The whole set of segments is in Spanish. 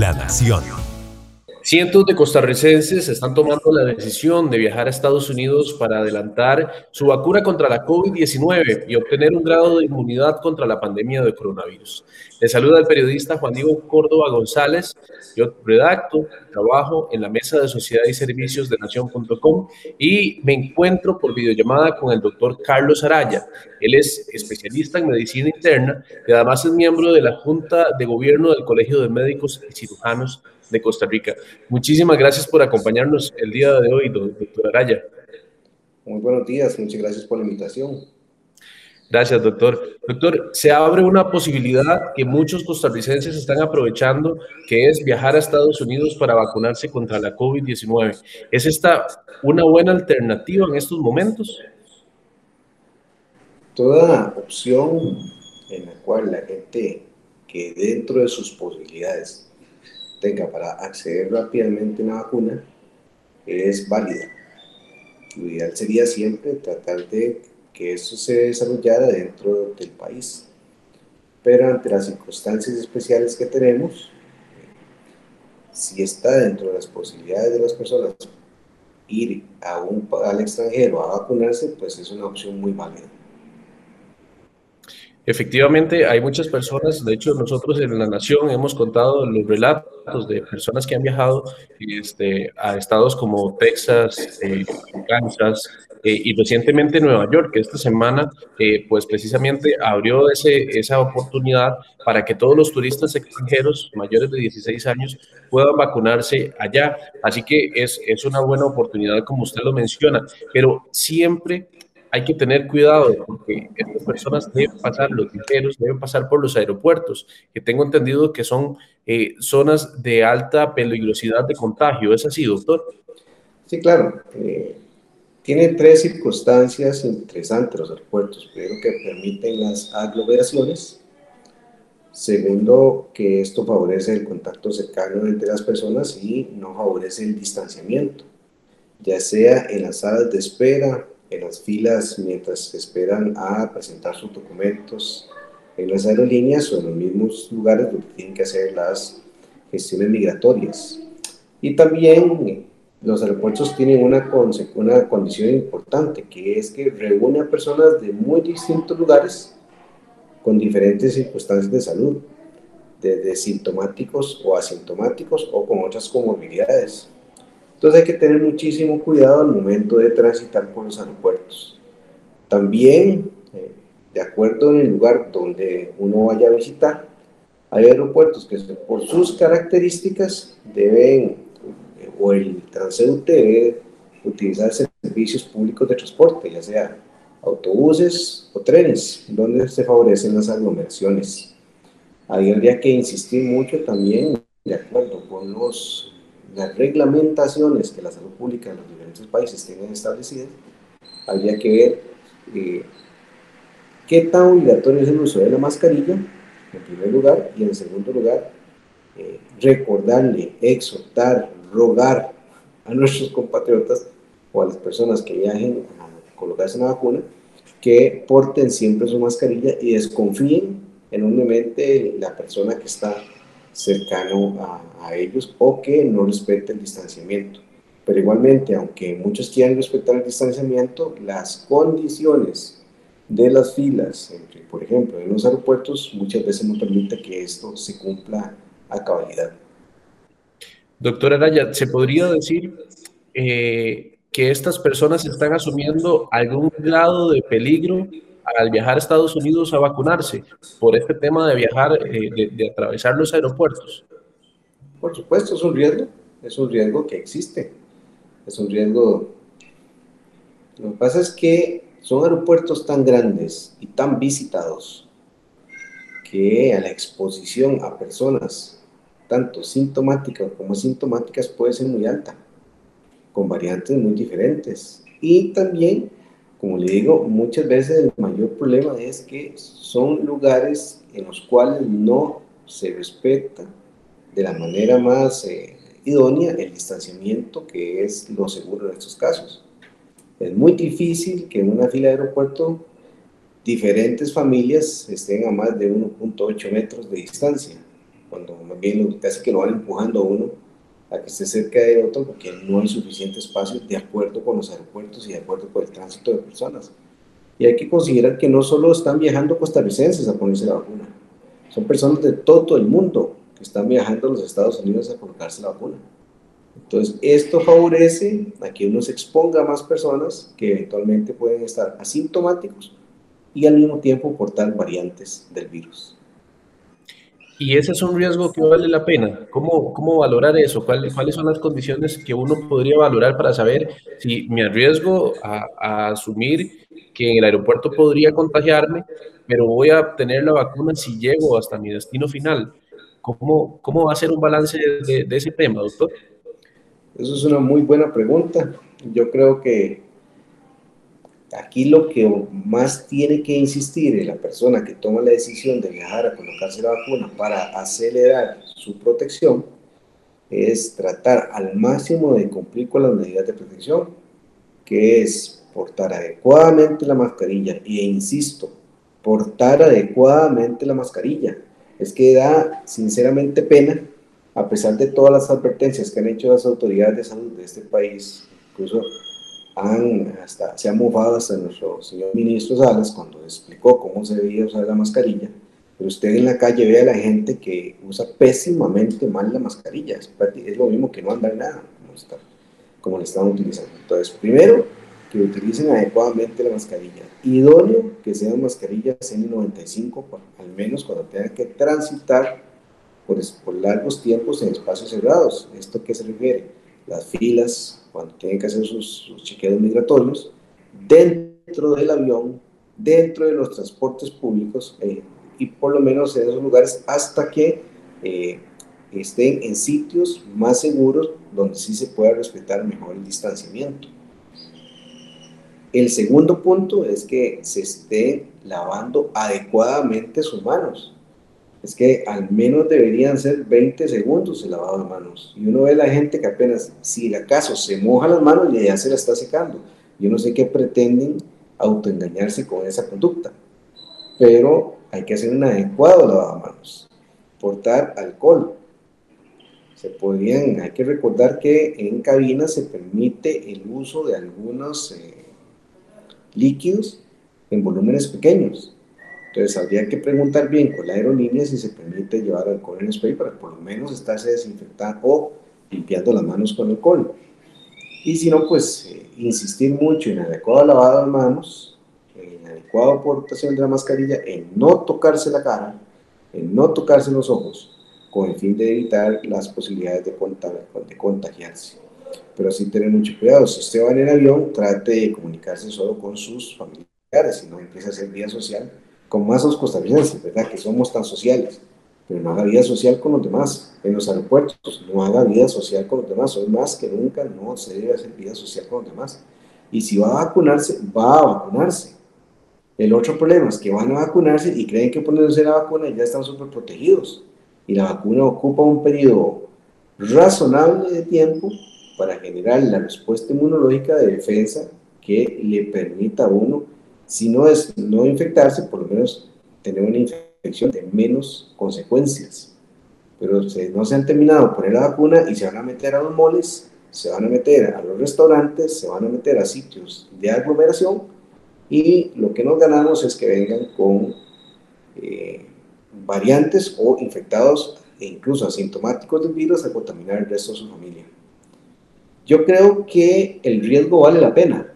La Nación. Cientos de costarricenses están tomando la decisión de viajar a Estados Unidos para adelantar su vacuna contra la COVID-19 y obtener un grado de inmunidad contra la pandemia de coronavirus. Le saluda el periodista Juan Diego Córdoba González. Yo redacto, trabajo en la mesa de Sociedad y Servicios de Nación.com y me encuentro por videollamada con el doctor Carlos Araya. Él es especialista en medicina interna y además es miembro de la Junta de Gobierno del Colegio de Médicos y Cirujanos de Costa Rica. Muchísimas gracias por acompañarnos el día de hoy, doctor Araya. Muy buenos días, muchas gracias por la invitación. Gracias, doctor. Doctor, se abre una posibilidad que muchos costarricenses están aprovechando, que es viajar a Estados Unidos para vacunarse contra la COVID-19. ¿Es esta una buena alternativa en estos momentos? Toda opción en la cual la gente que dentro de sus posibilidades tenga para acceder rápidamente a una vacuna es válida. Lo ideal sería siempre tratar de que eso se desarrollara dentro del país. Pero ante las circunstancias especiales que tenemos, si está dentro de las posibilidades de las personas ir a un, al extranjero a vacunarse, pues es una opción muy válida. Efectivamente, hay muchas personas, de hecho nosotros en La Nación hemos contado los relatos de personas que han viajado este, a estados como Texas, eh, Kansas eh, y recientemente Nueva York, que esta semana eh, pues precisamente abrió ese, esa oportunidad para que todos los turistas extranjeros mayores de 16 años puedan vacunarse allá. Así que es, es una buena oportunidad como usted lo menciona, pero siempre hay que tener cuidado porque estas personas deben pasar, los viajeros deben pasar por los aeropuertos, que tengo entendido que son eh, zonas de alta peligrosidad de contagio. ¿Es así, doctor? Sí, claro. Eh, tiene tres circunstancias interesantes los aeropuertos. Primero, que permiten las aglomeraciones. Segundo, que esto favorece el contacto cercano entre las personas y no favorece el distanciamiento, ya sea en las salas de espera en las filas mientras esperan a presentar sus documentos en las aerolíneas o en los mismos lugares donde tienen que hacer las gestiones migratorias. Y también los aeropuertos tienen una, una condición importante, que es que reúne a personas de muy distintos lugares con diferentes circunstancias de salud, desde sintomáticos o asintomáticos o con otras comorbilidades. Entonces hay que tener muchísimo cuidado al momento de transitar por los aeropuertos. También, eh, de acuerdo en el lugar donde uno vaya a visitar, hay aeropuertos que por sus características deben, eh, o el transeúnte debe utilizar servicios públicos de transporte, ya sea autobuses o trenes, donde se favorecen las aglomeraciones. Ahí habría que insistir mucho también, de acuerdo con los las reglamentaciones que la salud pública en los diferentes países tienen establecidas, habría que ver eh, qué tan obligatorio es el uso de la mascarilla, en primer lugar, y en segundo lugar, eh, recordarle, exhortar, rogar a nuestros compatriotas o a las personas que viajen a colocarse una vacuna, que porten siempre su mascarilla y desconfíen enormemente la persona que está cercano a, a, ellos o que no respete el distanciamiento. Pero igualmente, aunque muchos quieran respetar el distanciamiento, las condiciones de las filas, entre, por ejemplo, en los aeropuertos, muchas veces no permite que esto se cumpla a cabalidad. Doctora Araya, ¿se podría decir eh, que estas personas están asumiendo algún grado de peligro al viajar a Estados Unidos a vacunarse por este tema de viajar, eh, de, atravesar los aeropuertos? Por supuesto, es un riesgo, es un riesgo que existe, es un riesgo... Lo que pasa es que son aeropuertos tan grandes y tan visitados que a la exposición a personas, tanto sintomáticas como asintomáticas, puede ser muy alta, con variantes muy diferentes. Y también como le digo, muchas veces el mayor problema es que son lugares en los cuales no se respeta de la manera más eh, idónea el distanciamiento, que es lo seguro en estos casos. Es muy difícil que en una fila de aeropuerto diferentes familias estén a más de 1.8 metros de distancia. cuando más bien casi que lo van empujando a uno a que esté cerca de otro porque no hay suficiente espacio de acuerdo con los aeropuertos y de acuerdo con el tránsito de personas. Y hay que considerar que no solo están viajando costarricenses a ponerse la vacuna, son personas de todo el mundo que están viajando a los Estados Unidos a colocarse la vacuna. Entonces, esto favorece a que uno se exponga a más personas que eventualmente pueden estar asintomáticos y al mismo tiempo portar variantes del virus. Y ese es un riesgo que vale la pena. ¿Cómo, cómo valorar eso? ¿Cuáles, ¿Cuáles son las condiciones que uno podría valorar para saber si me arriesgo a, a, asumir que en el aeropuerto podría contagiarme, pero voy a obtener la vacuna si llego hasta mi destino final? ¿Cómo, cómo va a ser un balance de, de ese tema, doctor? Eso es una muy buena pregunta. Yo creo que aquí lo que más tiene que insistir la persona que toma la decisión de viajar a colocarse la vacuna para acelerar su protección es tratar al máximo de cumplir con las medidas de protección, que es portar adecuadamente la mascarilla. Y insisto, portar adecuadamente la mascarilla. Es que da sinceramente pena a pesar de todas las advertencias que han hecho las autoridades de salud de este país, incluso han hasta, se ha mofado hasta nuestro señor ministro Salas cuando explicó cómo se debía usar la mascarilla, pero usted en la calle ve a la gente que usa pésimamente mal la mascarilla, es, es lo mismo que no andar nada, como, está, como están utilizando. Entonces, primero, que utilicen adecuadamente la mascarilla. Idóneo que sean mascarillas N95, al menos cuando tengan que transitar por, largos tiempos en espacios cerrados. ¿Esto qué se refiere? Las filas, cuando tienen que hacer sus, chequeos migratorios, dentro del avión, dentro de los transportes públicos eh, y por lo menos en esos lugares hasta que eh, estén en sitios más seguros donde sí se pueda respetar mejor el distanciamiento. El segundo punto es que se esté lavando adecuadamente sus manos es que al menos deberían ser 20 segundos el lavado de manos. Y uno ve a la gente que apenas, si acaso se moja las manos, y ya se la está secando. Yo no sé qué pretenden autoengañarse con esa conducta, pero hay que hacer un adecuado lavado de manos. Portar alcohol. Se podrían, hay que recordar que en cabina se permite el uso de algunos eh, líquidos en volúmenes pequeños entonces habría que preguntar bien con la aerolínea si se permite llevar alcohol en spray para por lo menos estarse desinfectando o limpiando las manos con alcohol. Y si no, pues eh, insistir mucho en adecuado lavado de manos, en adecuada aportación de la mascarilla, en no tocarse la cara, en no tocarse los ojos, con el fin de evitar las posibilidades de, de contagiarse. Pero sí tener mucho cuidado. Si usted va en el avión, trate de comunicarse solo con sus familiares, si no empieza a hacer vía social como más los costarricenses, ¿verdad? Que somos tan sociales, pero no haga vida social con los demás. En los aeropuertos, no haga vida social con los demás. Hoy más que nunca no se debe hacer vida social con los demás. Y si va a vacunarse, va a vacunarse. El otro problema es que van a vacunarse y creen que ponerse la vacuna ya están súper protegidos. Y la vacuna ocupa un periodo razonable de tiempo para generar la respuesta inmunológica de defensa que le permita a uno si no es no infectarse, por lo menos tener una infección de menos consecuencias. Pero no se han terminado de poner la vacuna y se van a meter a los moles, se van a meter a los restaurantes, se van a meter a sitios de aglomeración y lo que nos ganamos es que vengan con eh, variantes o infectados e incluso asintomáticos del virus a contaminar el resto de su familia. Yo creo que el riesgo vale la pena,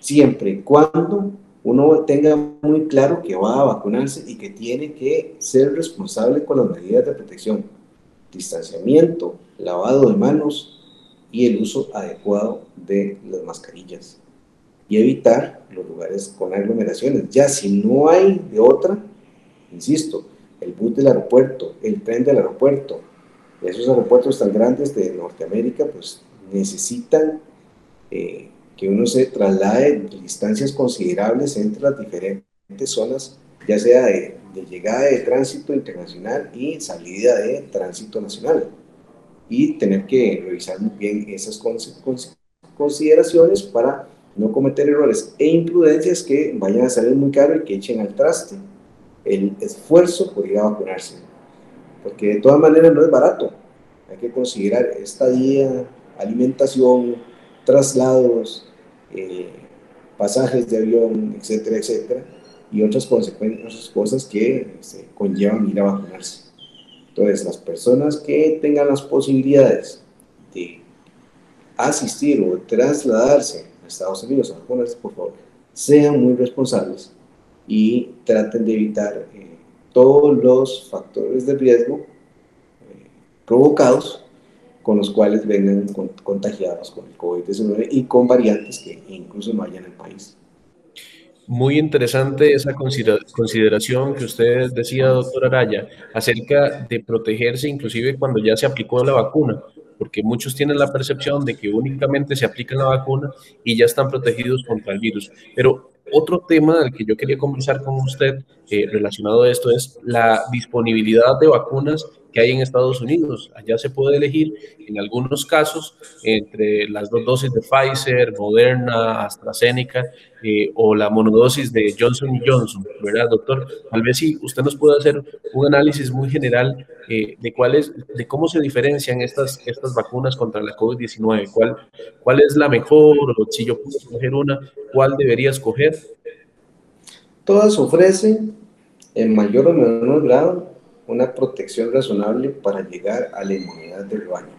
siempre y cuando uno tenga muy claro que va a vacunarse y que tiene que ser responsable con las medidas de protección, distanciamiento, lavado de manos y el uso adecuado de las mascarillas y evitar los lugares con aglomeraciones. Ya si no hay de otra, insisto, el bus del aeropuerto, el tren del aeropuerto, esos aeropuertos tan grandes de Norteamérica, pues necesitan eh, que uno se traslade distancias considerables entre las diferentes zonas, ya sea de, llegada de tránsito internacional y salida de tránsito nacional. Y tener que revisar muy bien esas consideraciones para no cometer errores e imprudencias que vayan a salir muy caro y que echen al traste el esfuerzo por ir a vacunarse. porque de todas maneras no es barato. Hay que considerar estadía, alimentación, traslados, eh, pasajes de avión, etcétera, etcétera, y otras consecuencias, cosas que se conllevan ir a vacunarse. Entonces, las personas que tengan las posibilidades de asistir o trasladarse a Estados Unidos a vacunarse, por favor, sean muy responsables y traten de evitar eh, todos los factores de riesgo eh, provocados con los cuales vengan contagiados con el COVID-19 y con variantes que incluso no hayan en el país. Muy interesante esa consideración que usted decía, doctor Araya, acerca de protegerse inclusive cuando ya se aplicó la vacuna, porque muchos tienen la percepción de que únicamente se aplica la vacuna y ya están protegidos contra el virus. Pero otro tema del que yo quería conversar con usted eh, relacionado a esto es la disponibilidad de vacunas hay en Estados Unidos. Allá se puede elegir, en algunos casos, entre las dos dosis de Pfizer, Moderna, AstraZeneca eh, o la monodosis de Johnson Johnson, ¿verdad, doctor? Tal vez si usted nos puede hacer un análisis muy general eh, de cuáles, de cómo se diferencian estas, estas vacunas contra la COVID-19, cuál, cuál es la mejor, o si yo puedo escoger una, cuál debería escoger. Todas ofrecen en mayor o menor grado una protección razonable para llegar a la inmunidad del rebaño.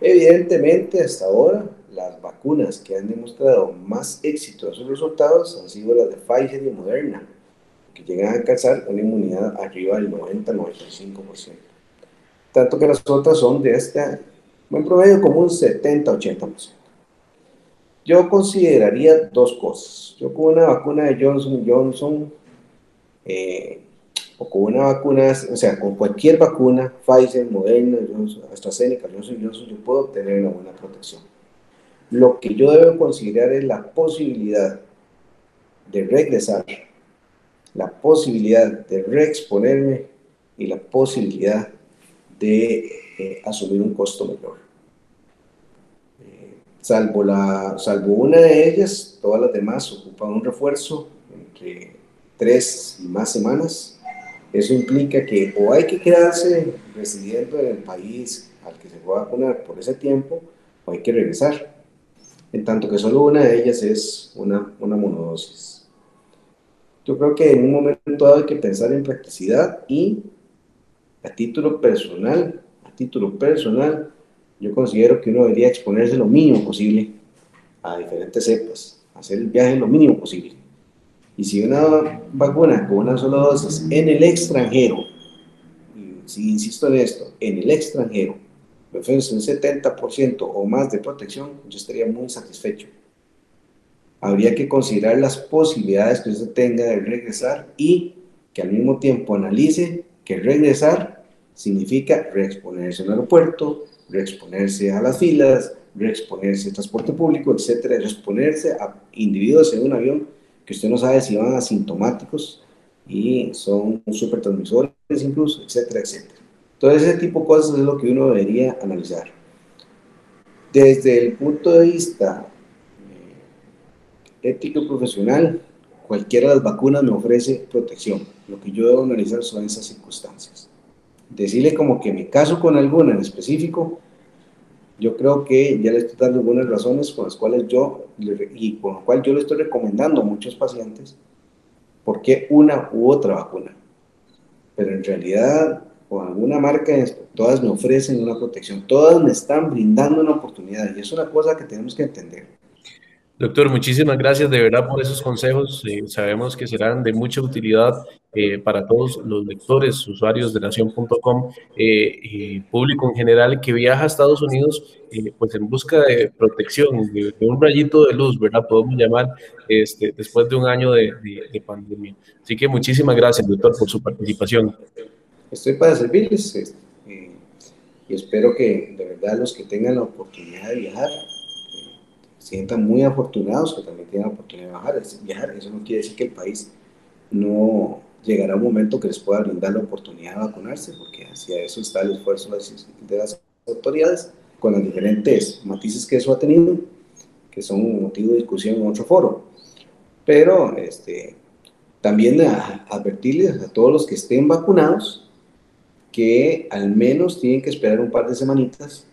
Evidentemente, hasta ahora, las vacunas que han demostrado más sus resultados han sido las de Pfizer y Moderna, que llegan a alcanzar una inmunidad arriba del 90-95%. Tanto que las otras son de este, buen promedio, como un 70-80%. Yo consideraría dos cosas. Yo con una vacuna de Johnson Johnson eh, o con una vacuna, o sea, con cualquier vacuna, Pfizer, Moderna, AstraZeneca, Johnson Johnson, yo puedo obtener una buena protección. Lo que yo debo considerar es la posibilidad de regresar, la posibilidad de reexponerme y la posibilidad de eh, asumir un costo menor. Eh, salvo, la, salvo una de ellas, todas las demás ocupan un refuerzo entre tres y más semanas eso implica que o hay que quedarse residiendo en el país al que se va a vacunar por ese tiempo, o hay que regresar. En tanto que solo una de ellas es una, una monodosis. Yo creo que en un momento dado hay que pensar en practicidad y a título personal, a título personal, yo considero que uno debería exponerse lo mínimo posible a diferentes cepas, hacer el viaje lo mínimo posible y si una vacuna con una sola dosis en el extranjero, si insisto en esto, en el extranjero, me ofrece un 70% o más de protección, yo estaría muy satisfecho. Habría que considerar las posibilidades que usted tenga de regresar y que al mismo tiempo analice que regresar significa reexponerse al aeropuerto, reexponerse a las filas, reexponerse al transporte público, etcétera, reexponerse a individuos en un avión que usted no sabe si van asintomáticos y son super transmisores incluso, etcétera, etcétera. Todo ese tipo de cosas es lo que uno debería analizar. Desde el punto de vista eh, ético profesional, cualquiera de las vacunas me ofrece protección. Lo que yo debo analizar son esas circunstancias. Decirle como que me caso con alguna en específico, yo creo que ya le estoy dando algunas razones con las cuales yo, y con lo cual yo le estoy recomendando a muchos pacientes, por qué una u otra vacuna. Pero en realidad, con alguna marca, todas me ofrecen una protección, todas me están brindando una oportunidad, y es una cosa que tenemos que entender. Doctor, muchísimas gracias de verdad por esos consejos. Eh, sabemos que serán de mucha utilidad eh, para todos los lectores, usuarios de nación.com eh, y público en general que viaja a Estados Unidos pues en busca de protección, de, un rayito de luz, ¿verdad? Podemos llamar este, después de un año de, de pandemia. Así que muchísimas gracias, doctor, por su participación. Estoy para servirles y espero que de verdad los que tengan la oportunidad de viajar sientan muy afortunados que también tienen la oportunidad de viajar. Eso no quiere decir que el país no llegará un momento que les pueda brindar la oportunidad de vacunarse, porque hacia eso está el esfuerzo de las autoridades, con las diferentes matices que eso ha tenido, que son un motivo de discusión en otro foro. Pero este, también a, advertirles a todos los que estén vacunados que al menos tienen que esperar un par de semanitas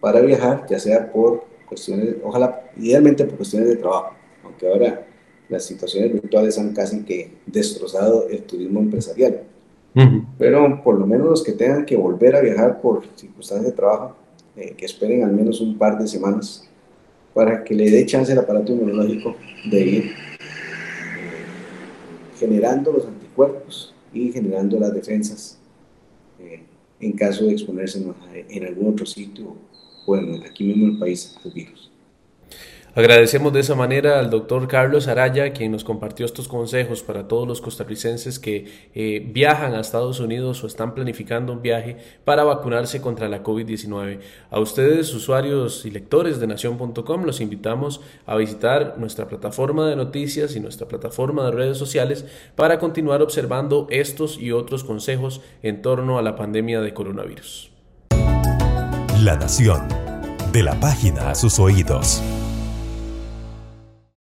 para viajar, ya sea por cuestiones, ojalá, idealmente por cuestiones de trabajo, aunque ahora las situaciones virtuales han casi que destrozado el turismo empresarial. Pero por lo menos los que tengan que volver a viajar por circunstancias de trabajo, eh, que esperen al menos un par de semanas para que le dé chance al aparato inmunológico de ir eh, generando los anticuerpos y generando las defensas eh, en caso de exponerse en, algún otro sitio aquí mismo en el país al virus. Agradecemos de esa manera al doctor Carlos Araya, quien nos compartió estos consejos para todos los costarricenses que eh, viajan a Estados Unidos o están planificando un viaje para vacunarse contra la COVID-19. A ustedes, usuarios y lectores de nación.com, los invitamos a visitar nuestra plataforma de noticias y nuestra plataforma de redes sociales para continuar observando estos y otros consejos en torno a la pandemia de coronavirus. La Nación, de la página a sus oídos.